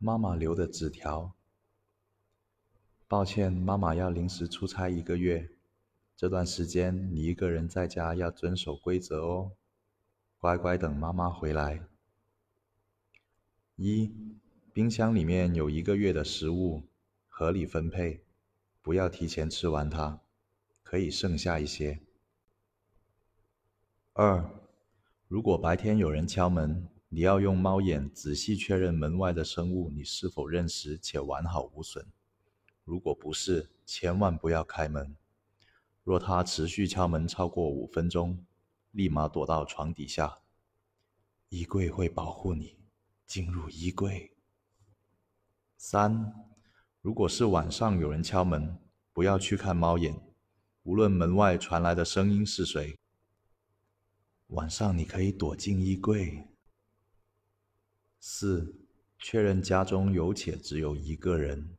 妈妈留的纸条。抱歉，妈妈要临时出差一个月，这段时间你一个人在家要遵守规则哦，乖乖等妈妈回来。一，冰箱里面有一个月的食物，合理分配，不要提前吃完它，可以剩下一些。二，如果白天有人敲门。你要用猫眼仔细确认门外的生物你是否认识且完好无损。如果不是，千万不要开门。若他持续敲门超过五分钟，立马躲到床底下。衣柜会保护你。进入衣柜。三，如果是晚上有人敲门，不要去看猫眼，无论门外传来的声音是谁。晚上你可以躲进衣柜。四，确认家中有且只有一个人。